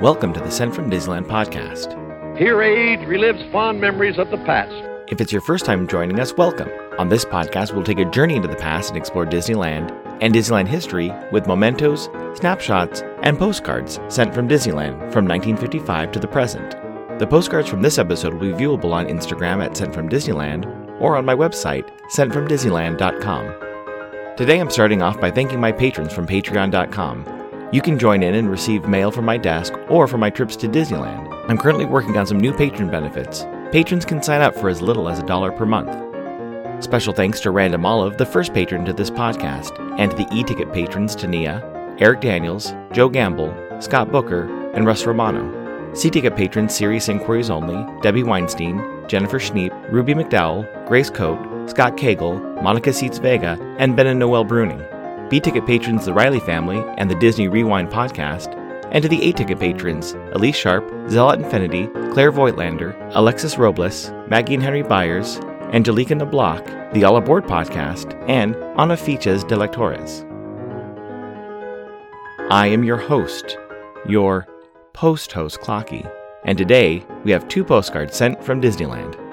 Welcome to the Sent from Disneyland podcast. Here, age relives fond memories of the past. If it's your first time joining us, welcome. On this podcast, we'll take a journey into the past and explore Disneyland and Disneyland history with mementos, snapshots, and postcards sent from Disneyland from 1955 to the present. The postcards from this episode will be viewable on Instagram at Sent from Disneyland or on my website, sentfromdisneyland.com. Today I'm starting off by thanking my patrons from patreon.com. You can join in and receive mail from my desk or for my trips to Disneyland. I'm currently working on some new patron benefits. Patrons can sign up for as little as a dollar per month. Special thanks to Random Olive, the first patron to this podcast, and to the e-ticket patrons Tania, Eric Daniels, Joe Gamble, Scott Booker, and Russ Romano. C-ticket patrons Serious Inquiries Only, Debbie Weinstein, Jennifer Schneep, Ruby McDowell, Grace Coate, Scott Cagle, Monica Seitz Vega, and Ben and Noel Bruning. B ticket patrons the Riley family and the Disney Rewind podcast, and to the A ticket patrons Elise Sharp, Zealot Infinity, Claire Voigtlander, Alexis Robles, Maggie and Henry Byers, Angelica Nablock, the All Aboard podcast, and Ana Fiches de Lectores. I am your host, your post host Clocky, and today we have two postcards sent from Disneyland.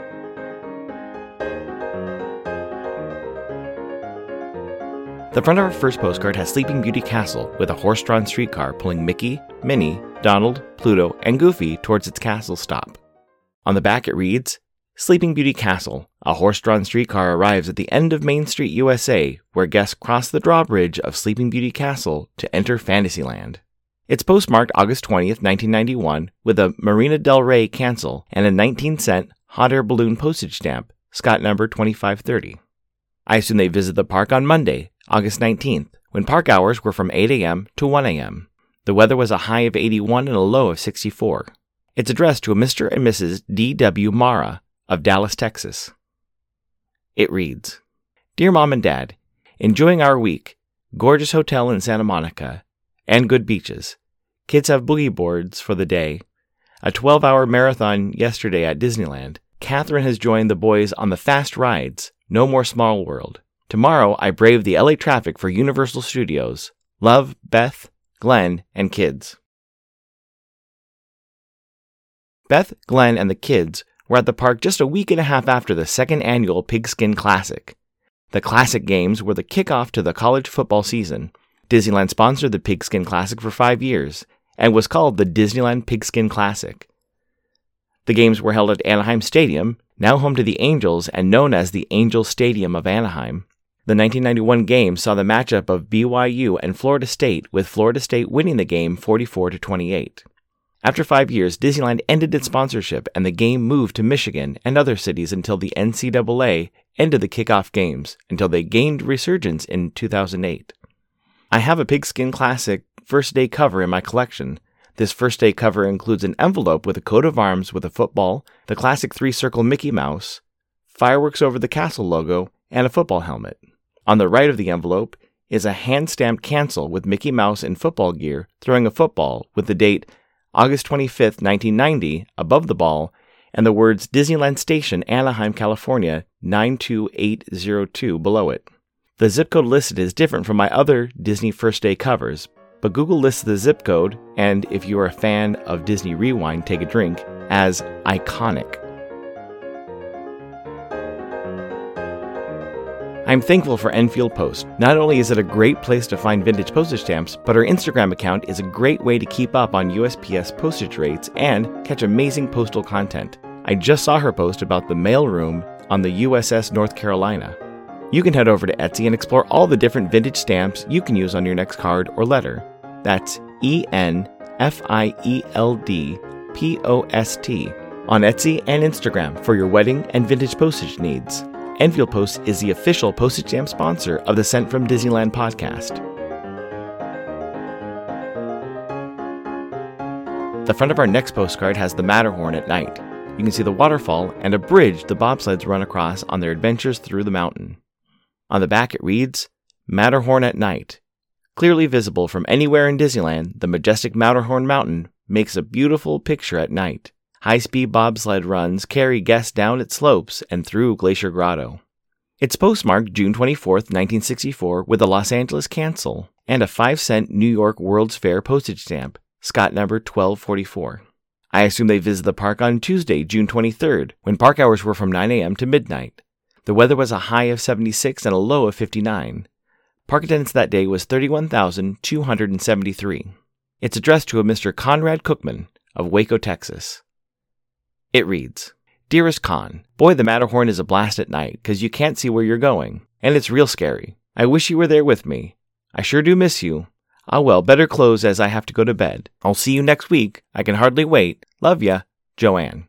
The front of our first postcard has Sleeping Beauty Castle with a horse drawn streetcar pulling Mickey, Minnie, Donald, Pluto, and Goofy towards its castle stop. On the back it reads Sleeping Beauty Castle. A horse drawn streetcar arrives at the end of Main Street, USA, where guests cross the drawbridge of Sleeping Beauty Castle to enter Fantasyland. It's postmarked August 20th, 1991, with a Marina Del Rey cancel and a 19 cent hot air balloon postage stamp, Scott number 2530. I assume they visit the park on Monday, August 19th, when park hours were from 8 a.m. to 1 a.m. The weather was a high of 81 and a low of 64. It's addressed to a Mr. and Mrs. D.W. Mara of Dallas, Texas. It reads Dear Mom and Dad, enjoying our week, gorgeous hotel in Santa Monica, and good beaches. Kids have boogie boards for the day. A 12 hour marathon yesterday at Disneyland. Catherine has joined the boys on the fast rides. No more small world. Tomorrow, I brave the LA traffic for Universal Studios. Love, Beth, Glenn, and kids. Beth, Glenn, and the kids were at the park just a week and a half after the second annual Pigskin Classic. The Classic Games were the kickoff to the college football season. Disneyland sponsored the Pigskin Classic for five years and was called the Disneyland Pigskin Classic. The games were held at Anaheim Stadium, now home to the Angels and known as the Angel Stadium of Anaheim. The 1991 game saw the matchup of BYU and Florida State, with Florida State winning the game 44 to 28. After five years, Disneyland ended its sponsorship and the game moved to Michigan and other cities until the NCAA ended the kickoff games until they gained resurgence in 2008. I have a Pigskin Classic first day cover in my collection. This first day cover includes an envelope with a coat of arms with a football, the classic three circle Mickey Mouse, fireworks over the castle logo, and a football helmet. On the right of the envelope is a hand stamped cancel with Mickey Mouse in football gear throwing a football with the date August 25, 1990 above the ball and the words Disneyland Station, Anaheim, California 92802 below it. The zip code listed is different from my other Disney First Day covers, but Google lists the zip code, and if you are a fan of Disney Rewind, take a drink, as iconic. I'm thankful for Enfield Post. Not only is it a great place to find vintage postage stamps, but her Instagram account is a great way to keep up on USPS postage rates and catch amazing postal content. I just saw her post about the mailroom on the USS North Carolina. You can head over to Etsy and explore all the different vintage stamps you can use on your next card or letter. That's E N F I E L D P O S T on Etsy and Instagram for your wedding and vintage postage needs. Enfield Post is the official postage stamp sponsor of the Sent from Disneyland podcast. The front of our next postcard has the Matterhorn at night. You can see the waterfall and a bridge the bobsleds run across on their adventures through the mountain. On the back it reads, Matterhorn at night. Clearly visible from anywhere in Disneyland, the majestic Matterhorn Mountain makes a beautiful picture at night. High speed bobsled runs carry guests down its slopes and through Glacier Grotto. It's postmarked June 24, 1964, with a Los Angeles cancel and a 5 cent New York World's Fair postage stamp, Scott number 1244. I assume they visited the park on Tuesday, June 23rd, when park hours were from 9 a.m. to midnight. The weather was a high of 76 and a low of 59. Park attendance that day was 31,273. It's addressed to a Mr. Conrad Cookman of Waco, Texas. It reads Dearest Con, boy, the Matterhorn is a blast at night because you can't see where you're going, and it's real scary. I wish you were there with me. I sure do miss you. Ah, well, better close as I have to go to bed. I'll see you next week. I can hardly wait. Love ya, Joanne.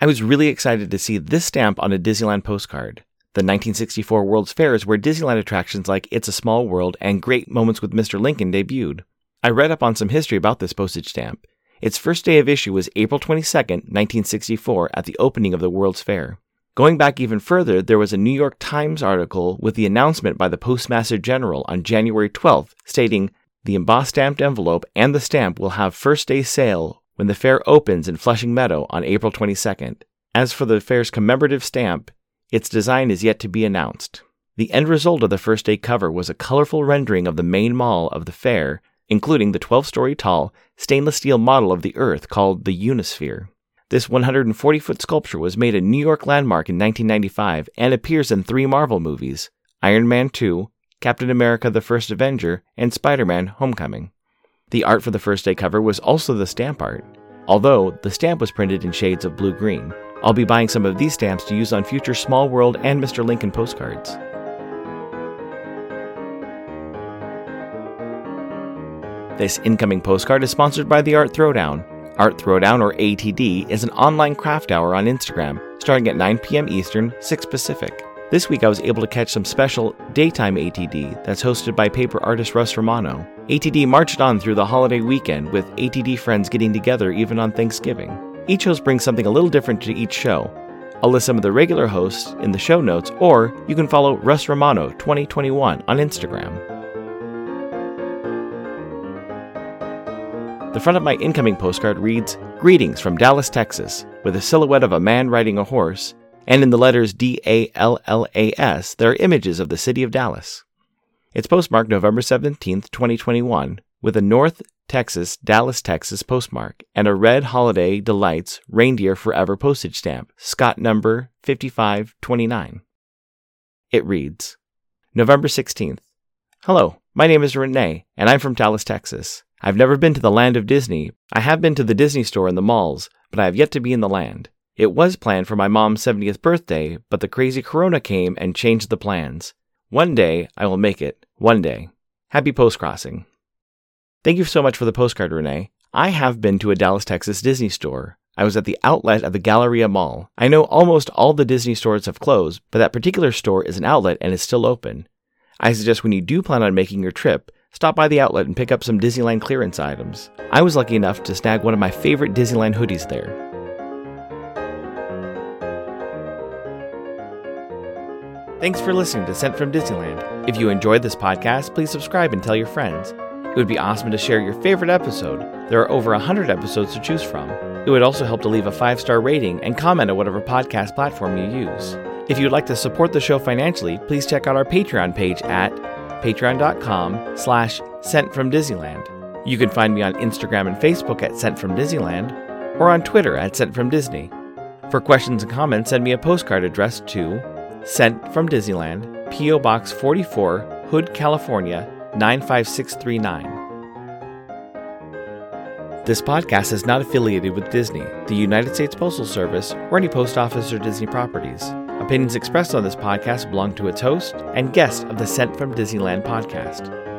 I was really excited to see this stamp on a Disneyland postcard. The 1964 World's Fair is where Disneyland attractions like It's a Small World and Great Moments with Mr. Lincoln debuted. I read up on some history about this postage stamp. Its first day of issue was April 22, 1964, at the opening of the World's Fair. Going back even further, there was a New York Times article with the announcement by the Postmaster General on January 12th stating the embossed stamped envelope and the stamp will have first day sale when the fair opens in Flushing Meadow on April 22nd. As for the fair's commemorative stamp, its design is yet to be announced. The end result of the first day cover was a colorful rendering of the main mall of the fair, including the 12 story tall stainless steel model of the Earth called the Unisphere. This 140 foot sculpture was made a New York landmark in 1995 and appears in three Marvel movies Iron Man 2, Captain America the First Avenger, and Spider Man Homecoming. The art for the first day cover was also the stamp art, although the stamp was printed in shades of blue green. I'll be buying some of these stamps to use on future Small World and Mr. Lincoln postcards. This incoming postcard is sponsored by the Art Throwdown, Art Throwdown, or ATD, is an online craft hour on Instagram, starting at 9 p.m. Eastern, 6 Pacific. This week I was able to catch some special daytime ATD that's hosted by paper artist Russ Romano. ATD marched on through the holiday weekend with ATD friends getting together even on Thanksgiving. Each host brings something a little different to each show. I'll list some of the regular hosts in the show notes, or you can follow Russ Romano 2021 on Instagram. The front of my incoming postcard reads Greetings from Dallas, Texas, with a silhouette of a man riding a horse, and in the letters D A L L A S, there are images of the city of Dallas. It's postmarked November 17, 2021, with a North Texas, Dallas, Texas postmark and a red Holiday Delights Reindeer Forever postage stamp, Scott number 5529. It reads November 16th. Hello, my name is Renee, and I'm from Dallas, Texas. I've never been to the land of Disney. I have been to the Disney store and the malls, but I have yet to be in the land. It was planned for my mom's 70th birthday, but the crazy corona came and changed the plans. One day I will make it. One day. Happy Postcrossing. Thank you so much for the postcard, Renee. I have been to a Dallas, Texas Disney store. I was at the outlet at the Galleria Mall. I know almost all the Disney stores have closed, but that particular store is an outlet and is still open. I suggest when you do plan on making your trip, Stop by the outlet and pick up some Disneyland clearance items. I was lucky enough to snag one of my favorite Disneyland hoodies there. Thanks for listening to Sent from Disneyland. If you enjoyed this podcast, please subscribe and tell your friends. It would be awesome to share your favorite episode. There are over 100 episodes to choose from. It would also help to leave a five star rating and comment on whatever podcast platform you use. If you'd like to support the show financially, please check out our Patreon page at patreon.com slash sent from Disneyland. You can find me on Instagram and Facebook at Sent from Disneyland or on Twitter at Sent from Disney. For questions and comments, send me a postcard addressed to Sent from Disneyland, P.O. Box 44, Hood, California 95639. This podcast is not affiliated with Disney, the United States Postal Service, or any post office or Disney properties. Opinions expressed on this podcast belong to its host and guests of the Sent from Disneyland podcast.